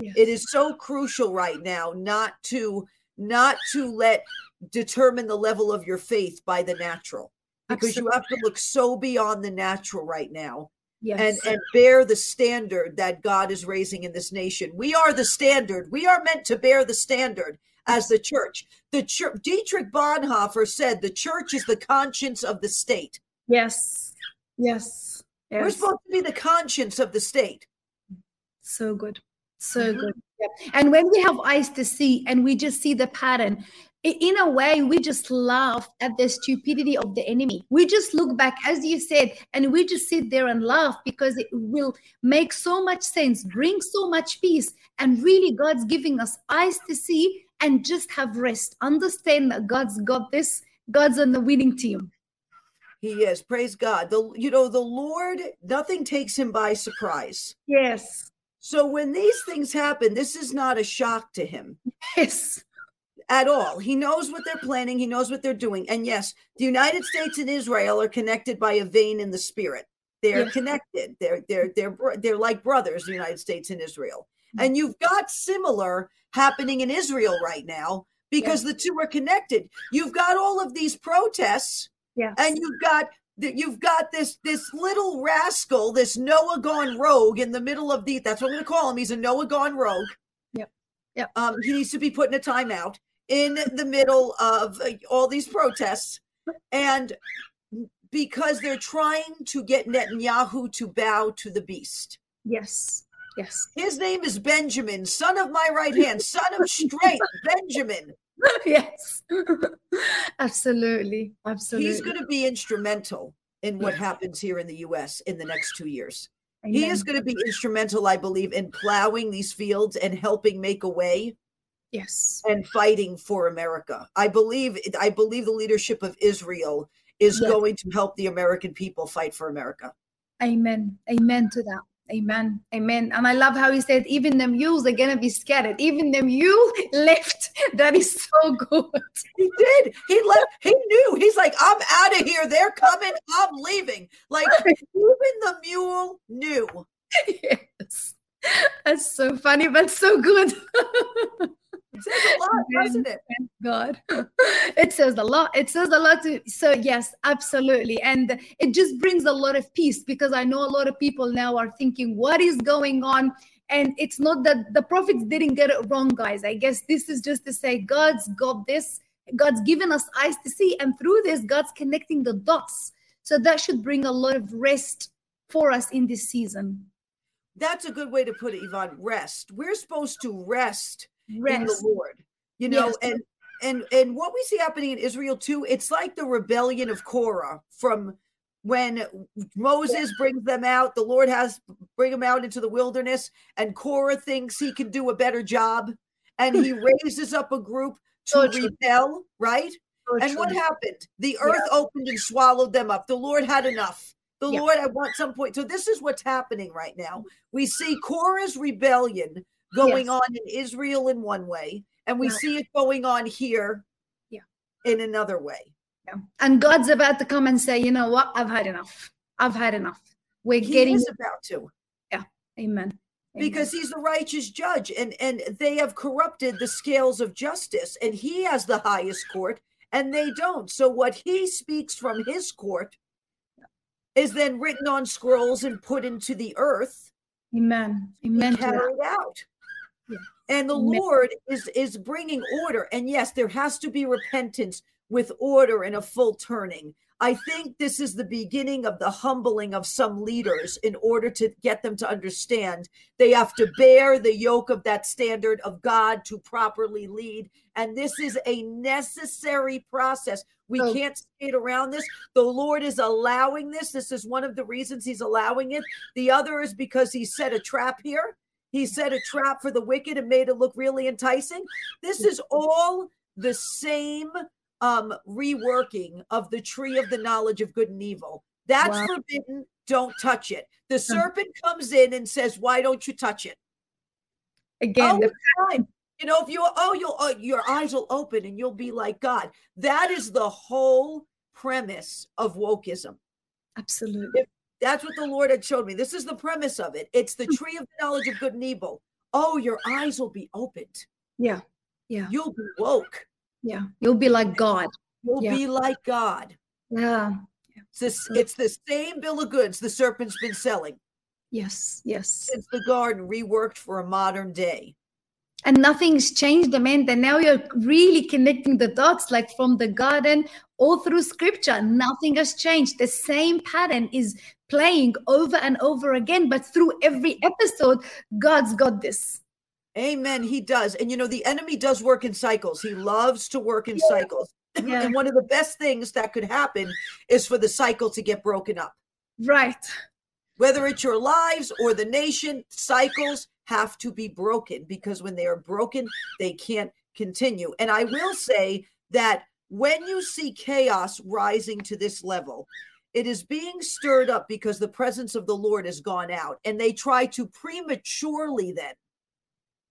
Yes. it is so crucial right now not to not to let determine the level of your faith by the natural because Absolutely. you have to look so beyond the natural right now yes. and and bear the standard that God is raising in this nation. We are the standard. We are meant to bear the standard as the church. The church Dietrich Bonhoeffer said the church is the conscience of the state. Yes. Yes. yes. We're supposed to be the conscience of the state. So good. So mm-hmm. good. Yeah. And when we have eyes to see and we just see the pattern, in a way, we just laugh at the stupidity of the enemy. We just look back, as you said, and we just sit there and laugh because it will make so much sense, bring so much peace. And really, God's giving us eyes to see and just have rest. Understand that God's got this, God's on the winning team. He is. Praise God. The you know, the Lord, nothing takes him by surprise. Yes. So when these things happen, this is not a shock to him. Yes at all. He knows what they're planning, he knows what they're doing. And yes, the United States and Israel are connected by a vein in the spirit. They're yeah. connected. They're they're they're they're like brothers, the United States and Israel. Mm-hmm. And you've got similar happening in Israel right now because yeah. the two are connected. You've got all of these protests, yes. and you've got you've got this this little rascal, this Noah gone rogue in the middle of the. That's what I'm going to call him. He's a Noah gone rogue. Yep. Yep. Um, he needs to be put in a timeout in the middle of all these protests. And because they're trying to get Netanyahu to bow to the beast. Yes. Yes. His name is Benjamin, son of my right hand, son of strength, Benjamin. Yes. Absolutely. Absolutely. He's going to be instrumental in what happens here in the US in the next 2 years. Amen. He is going to be instrumental I believe in plowing these fields and helping make a way yes. and fighting for america. I believe i believe the leadership of israel is yes. going to help the american people fight for america. Amen. Amen to that. Amen. Amen. And i love how he said even the mules are gonna be scattered. Even the mule left. That is so good. He did. He left. He knew. He's like i'm out of here. They're coming. I'm leaving. Like even the mule knew. Yes. That's so funny but so good It says a lot, doesn't it? God. It says a lot. It says a lot to so yes, absolutely. And it just brings a lot of peace because I know a lot of people now are thinking, what is going on? And it's not that the prophets didn't get it wrong, guys. I guess this is just to say God's got this, God's given us eyes to see, and through this, God's connecting the dots. So that should bring a lot of rest for us in this season. That's a good way to put it, Yvonne. Rest. We're supposed to rest, Rest. in the Lord. You know, Yes. and and and what we see happening in Israel too, it's like the rebellion of Korah from when Moses brings them out, the Lord has bring them out into the wilderness, and Korah thinks he can do a better job, and he raises up a group to So rebel, right? So And what happened? The earth opened and swallowed them up. The Lord had enough. The Yeah. Lord at one some point. So this is what's happening right now. We see Korah's rebellion going Yes. on in Israel in one way, and we Yeah. see it going on here Yeah. in another way. Yeah. And God's about to come and say, you know what? I've had enough. I've had enough. We're He getting is about to Yeah. amen. because he's the righteous judge and and they have corrupted the scales of justice and he has the highest court and they don't so what he speaks from his court is then written on scrolls and put into the earth amen. Amen. carried out. And the lord is is bringing order. And yes there has to be repentance with order and a full turning. I think this is the beginning of the humbling of some leaders in order to get them to understand. They have to bear the yoke of that standard of god to properly lead. And this is a necessary process. We So- can't skate around this. The lord is allowing this. This is one of the reasons he's allowing it. The other is because he set a trap here he set a trap for the wicked and made it look really enticing. This is all the same um reworking of the tree of the knowledge of good and evil. That's Wow. forbidden. Don't touch it. The serpent comes in and says, "Why don't you touch it?" Again, oh, the-. You know, if you oh, you'll oh, your eyes will open and you'll be like God. That is the whole premise of wokeism. absolutely. That's what the Lord had showed me. This is the premise of it. It's the hmm. tree of the knowledge of good and evil. Oh, your eyes will be opened. Yeah. Yeah. You'll be woke. Yeah. You'll be like God. You'll Yeah. be like God. Yeah. It's, this, it's the same bill of goods the serpent's been selling Yes. Yes. since the garden reworked for a modern day. And nothing's changed amanda now you're really connecting the dots like from the garden all through scripture nothing has changed the same pattern is playing over and over again but through every episode god's got this Amen. He does. And you know, the enemy does work in cycles. He loves to work in cycles. Yeah. And one of the best things that could happen is for the cycle to get broken up. right whether it's your lives or the nation, cycles have to be broken because when they are broken, they can't continue. And I will say that when you see chaos rising to this level, it is being stirred up because the presence of the Lord has gone out, and they try to prematurely then,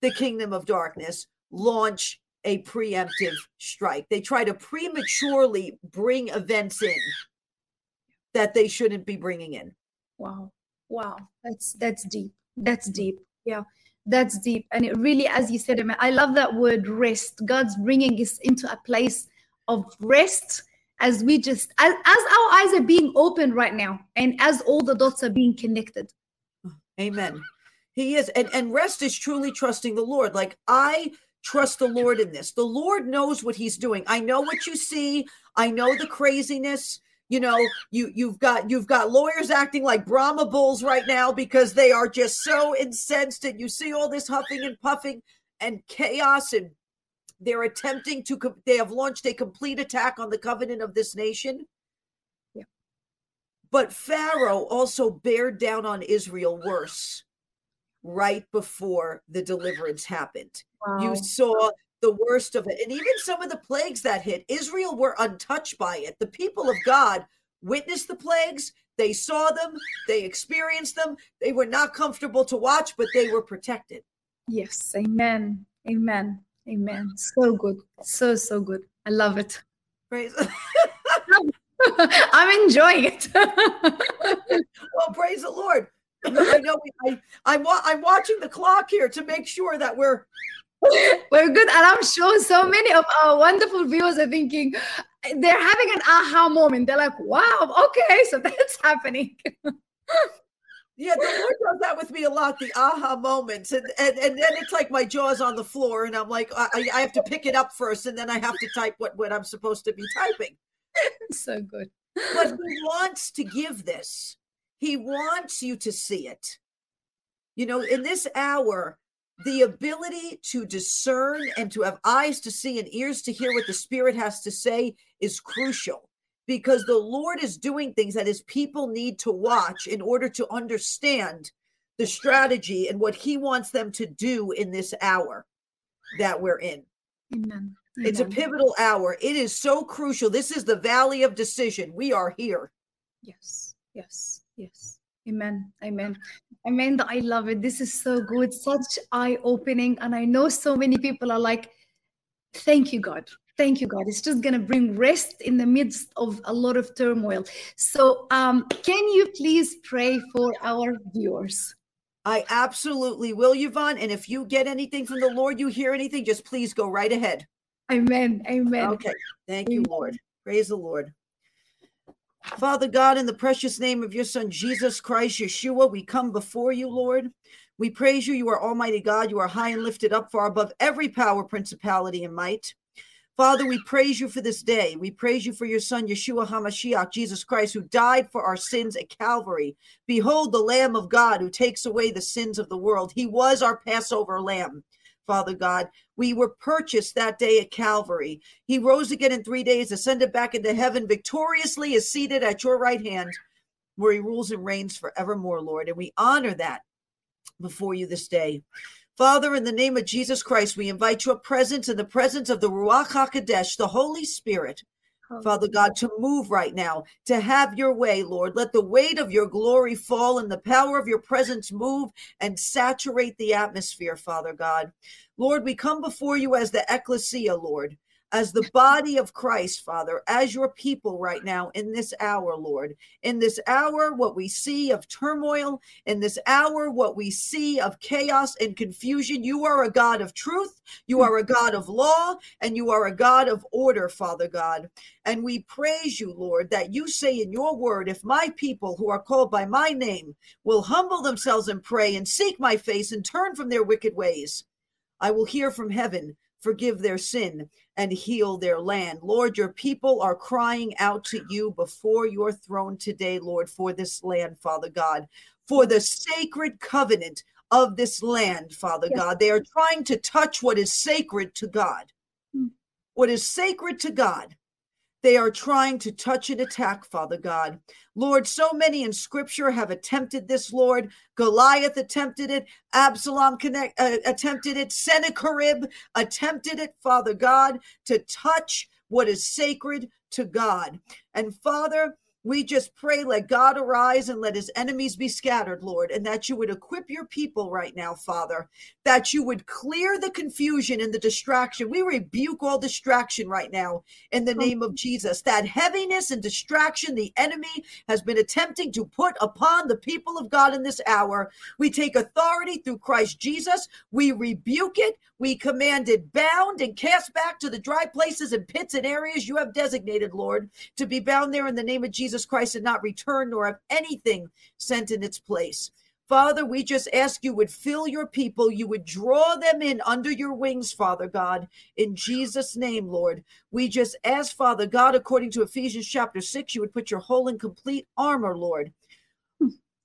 the kingdom of darkness, launch a preemptive strike. They try to prematurely bring events in that they shouldn't be bringing in. wow wow that's that's deep that's deep yeah that's deep and it really as you said i love that word rest god's bringing us into a place of rest as we just as, as our eyes are being opened right now and as all the dots are being connected Amen. He is. And, and rest is truly trusting the Lord. Like I trust the Lord in this. The Lord knows what he's doing. I know what you see. I know the craziness. You know, you you've got you've got lawyers acting like Brahma bulls right now because they are just so incensed and you see all this huffing and puffing and chaos and they're attempting to they have launched a complete attack on the covenant of this nation. Yeah. But Pharaoh also bared down on Israel worse right before the deliverance happened. You saw the worst of it. And even some of the plagues that hit, Israel were untouched by it. The people of God witnessed the plagues, they saw them, they experienced them. They were not comfortable to watch, but they were protected. yes amen amen amen so good so so good i love it Praise. i'm enjoying it well, praise the Lord. I know we, I, I'm, I'm watching the clock here to make sure that we're We're good. And I'm sure so many of our wonderful viewers are thinking, they're having an aha moment. They're like, wow, okay, so that's happening. Yeah, the Lord does that with me a lot, the aha moments. And, and and then it's like my jaw's on the floor and I'm like, I, I have to pick it up first and then I have to type what, what I'm supposed to be typing. so good. But he wants to give this. He wants you to see it. You know, in this hour, the ability to discern and to have eyes to see and ears to hear what the Spirit has to say is crucial because the Lord is doing things that his people need to watch in order to understand the strategy and what he wants them to do in this hour that we're in. Amen. It's a pivotal hour. It is so crucial. This is the valley of decision. We are here. Yes, yes, yes. Amen. Amen. Amanda, I love it. This is so good, such eye opening. And I know so many people are like, thank you, God. Thank you, God. It's just going to bring rest in the midst of a lot of turmoil. So, um, can you please pray for our viewers? I absolutely will, Yvonne. And if you get anything from the Lord, you hear anything, just please go right ahead. Amen. Amen. Okay. Thank you, Lord. Praise the Lord. Father God, in the precious name of your Son, Jesus Christ, Yeshua, we come before you, Lord. We praise you. You are Almighty God. You are high and lifted up far above every power, principality, and might. Father, we praise you for this day. We praise you for your son, Yeshua HaMashiach, Jesus Christ, who died for our sins at Calvary. Behold, the Lamb of God who takes away the sins of the world. He was our Passover lamb, Father God. We were purchased that day at Calvary. He rose again in three days, ascended back into heaven, victoriously is seated at your right hand, where he rules and reigns forevermore, Lord. And we honor that before you this day. Father, in the name of Jesus Christ, we invite your presence in the presence of the Ruach HaKodesh, the Holy Spirit, Oh, Father God, to move right now, to have your way, Lord. Let the weight of your glory fall and the power of your presence move and saturate the atmosphere, Father God. Lord, we come before you as the ecclesia, Lord as the body of Christ, Father, as your people right now in this hour, Lord. In this hour, what we see of turmoil, in this hour, what we see of chaos and confusion, you are a God of truth, you are a God of law, and you are a God of order, Father God. And we praise you, Lord, that you say in your word, if my people who are called by my name will humble themselves and pray and seek my face and turn from their wicked ways, I will hear from heaven forgive their sin and heal their land. Lord, your people are crying out to you before your throne today, Lord, for this land, Father God, for the sacred covenant of this land, Father yes. God. They are trying to touch what is sacred to God. Hmm. What is sacred to God they are trying to touch and attack, Father God. Lord, so many in scripture have attempted this, Lord. Goliath attempted it, Absalom connect, uh, attempted it, Sennacherib attempted it, Father God, to touch what is sacred to God. And Father, we just pray, let God arise and let his enemies be scattered, Lord, and that you would equip your people right now, Father, that you would clear the confusion and the distraction. We rebuke all distraction right now in the oh. name of Jesus. That heaviness and distraction the enemy has been attempting to put upon the people of God in this hour, we take authority through Christ Jesus. We rebuke it. We commanded, bound and cast back to the dry places and pits and areas you have designated, Lord, to be bound there in the name of Jesus. Christ and not return nor have anything sent in its place. Father, we just ask you would fill your people, you would draw them in under your wings, Father God, in Jesus' name, Lord. We just ask, Father God, according to Ephesians chapter 6, you would put your whole and complete armor, Lord,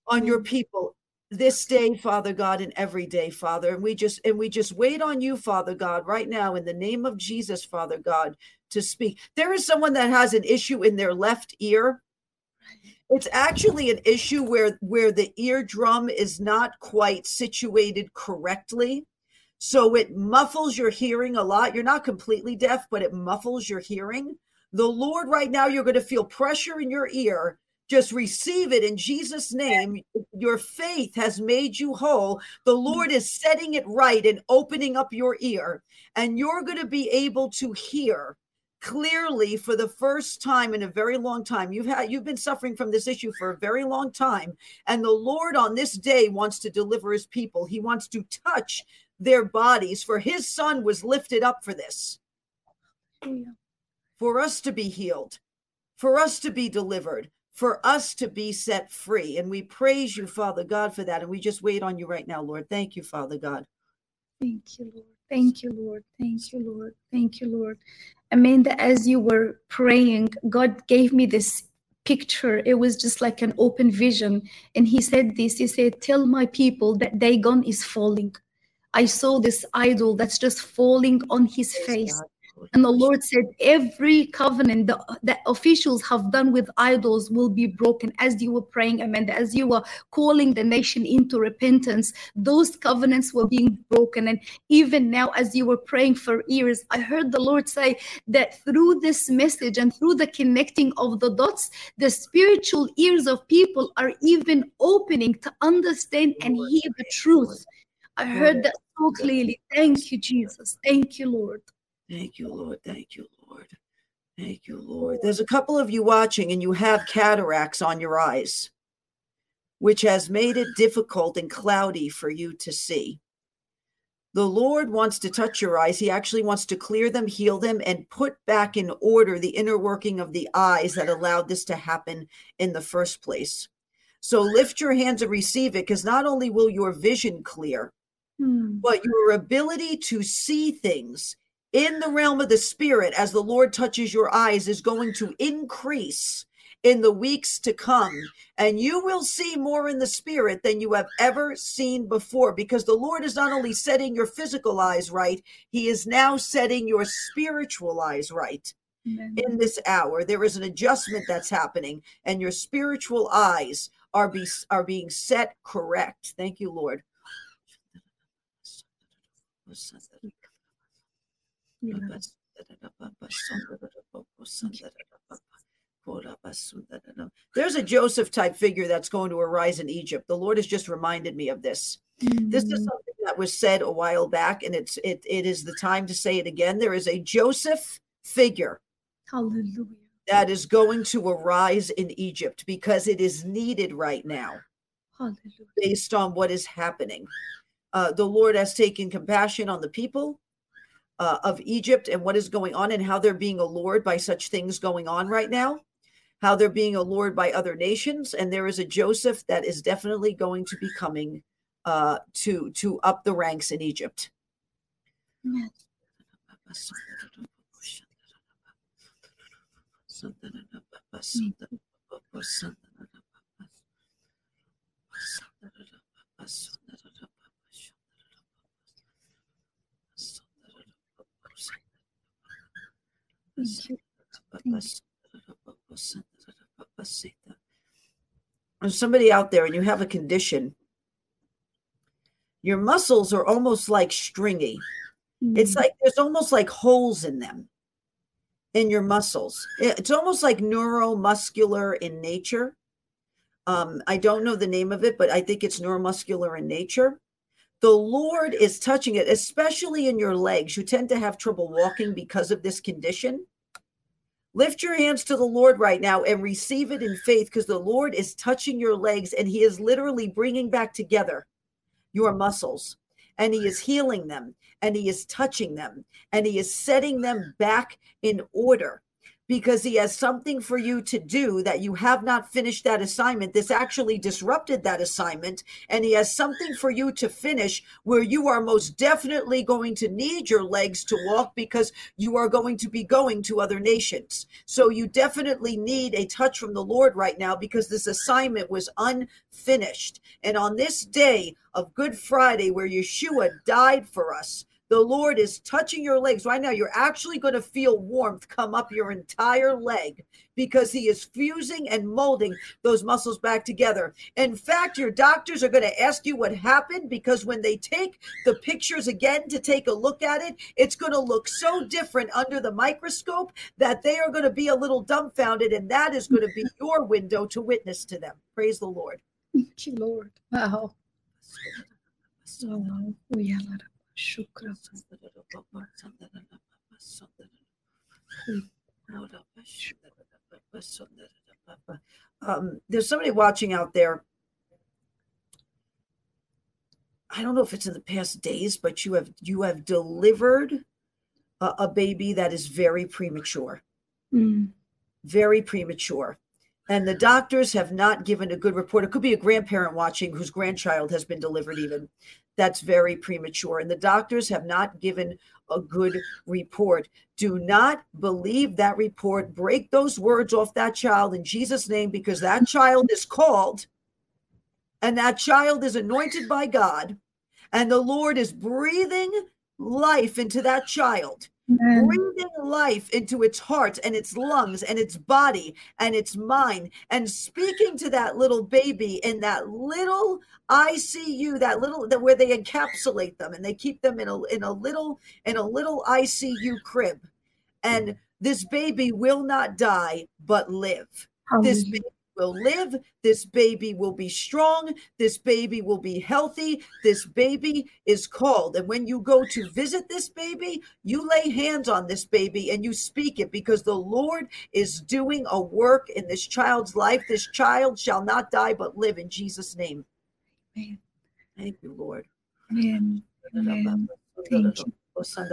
on your hmm. people this day father god and every day father. And we just and we just wait on you father god right now in the name of jesus father god to speak. There is someone that has an issue in their left ear. It's actually an issue where where the eardrum is not quite situated correctly. So it muffles your hearing a lot. You're not completely deaf but it muffles your hearing. The lord right now you're going to feel pressure in your ear just receive it in Jesus' name. Your faith has made you whole. The Lord is setting it right and opening up your ear, and you're going to be able to hear clearly for the first time in a very long time. You've had you've been suffering from this issue for a very long time and the lord on this day wants to deliver his people. He wants to touch their bodies for his son was lifted up for this. For us to be healed. For us to be delivered for us to be set free. And we praise you, Father God, for that. And we just wait on you right now, Lord. Thank you, Father God. Thank you, Lord. Thank you, Lord. Thank you, Lord. Thank you, Lord. Amanda, as you were praying, God gave me this picture. It was just like an open vision. And he said this He said, Tell my people that Dagon is falling. I saw this idol that's just falling on his face. And the Lord said, every covenant that, that officials have done with idols will be broken. As you were praying, Amanda, as you were calling the nation into repentance, those covenants were being broken. And even now, as you were praying for ears, I heard the Lord say that through this message and through the connecting of the dots, the spiritual ears of people are even opening to understand and hear the truth. I heard that so clearly. Thank you, Jesus. Thank you, Lord. Thank you, Lord. Thank you, Lord. Thank you, Lord. There's a couple of you watching and you have cataracts on your eyes, which has made it difficult and cloudy for you to see. The Lord wants to touch your eyes. He actually wants to clear them, heal them, and put back in order the inner working of the eyes that allowed this to happen in the first place. So lift your hands and receive it because not only will your vision clear, hmm. but your ability to see things in the realm of the spirit as the Lord touches your eyes is going to increase in the weeks to come. And you will see more in the spirit than you have ever seen before because the Lord is not only setting your physical eyes right, He is now setting your spiritual eyes right. Amen. In this hour, there is an adjustment that's happening, and your spiritual eyes are be are being set correct. Thank you, Lord. There's a Joseph type figure that's going to arise in Egypt. The Lord has just reminded me of this. Mm-hmm. This is mm. something that was said a while back, and it's it it is the time to say it again. There is a Joseph figure. Hallelujah. That is going to arise in Egypt because it is needed right now. Hallelujah. Based on what is happening. Uh, the Lord has taken compassion on the people uh, of Egypt and what is going on and how they're being allured by such things going on right now, how they're being allured by other nations. And there is a Joseph that is definitely going to be coming uh, to to up the ranks in Egypt. There's somebody out there and you have a condition, your muscles are almost like stringy. Mm-hmm. It's like there's almost like holes in them in your muscles. It's almost like neuromuscular in nature. Um, I don't know the name of it, but I think it's neuromuscular in nature the Lord is touching it, especially in your legs. You tend to have trouble walking because of this condition. Lift your hands to the Lord right now and receive it in faith because the Lord is touching your legs and He is literally bringing back together your muscles and He is healing them and He is touching them and He is setting them back in order because he has something for you to do that you have not finished that assignment. This actually disrupted that assignment, and he has something for you to finish where you are most definitely going to need your legs to walk because you are going to be going to other nations. So you definitely need a touch from the Lord right now because this assignment was unfinished. And on this day of Good Friday, where Yeshua died for us, the Lord is touching your legs right now. You're actually going to feel warmth come up your entire leg because He is fusing and molding those muscles back together. In fact, your doctors are going to ask you what happened because when they take the pictures again to take a look at it, it's going to look so different under the microscope that they are going to be a little dumbfounded, and that is going to be your window to witness to them. Praise the Lord. Thank you, Lord. Wow. So, Oh, Shukra. Um, there's somebody watching out there. I don't know if it's in the past days, but you have you have delivered a, a baby that is very premature, mm. very premature, and the doctors have not given a good report. It could be a grandparent watching whose grandchild has been delivered, even that's very premature. And the doctors have not given a good report. Do not believe that report. Break those words off that child in Jesus' name because that child is called and that child is anointed by God, and the Lord is breathing life into that child Amen. breathing life into its heart and its lungs and its body and its mind and speaking to that little baby in that little ICU that little that where they encapsulate them and they keep them in a in a little in a little ICU crib. And this baby will not die but live. This baby will live. This baby will be strong. This baby will be healthy. This baby is called. And when you go to visit this baby, you lay hands on this baby and you speak it because the Lord is doing a work in this child's life. This child shall not die but live in Jesus' name. Amen. Thank you, Lord. Amen. Amen. Thank you.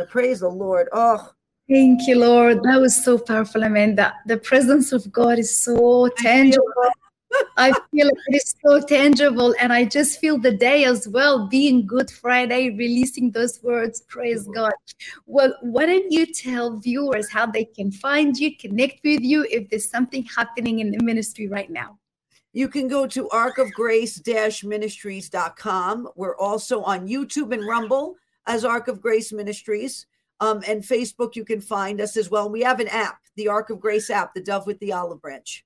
Praise the Lord. Oh, Thank you, Lord. That was so powerful, Amanda. The presence of God is so tangible. I feel it is so tangible, and I just feel the day as well being Good Friday, releasing those words. Praise God. Well, why don't you tell viewers how they can find you, connect with you if there's something happening in the ministry right now? You can go to arkofgrace-ministries.com. We're also on YouTube and Rumble as Ark of Grace Ministries. Um, and Facebook, you can find us as well. We have an app, the Ark of Grace app, the Dove with the Olive Branch.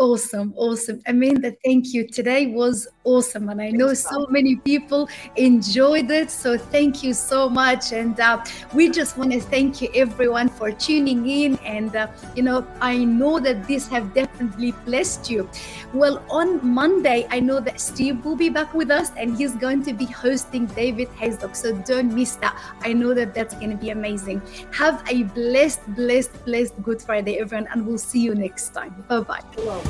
Awesome, awesome. Amanda, thank you. Today was awesome, and I know so many people enjoyed it. So thank you so much. And uh, we just want to thank you, everyone, for tuning in. And uh, you know, I know that this have definitely blessed you. Well, on Monday, I know that Steve will be back with us, and he's going to be hosting David Haydock. So don't miss that. I know that that's going to be amazing. Have a blessed, blessed, blessed Good Friday, everyone, and we'll see you next time. Bye bye.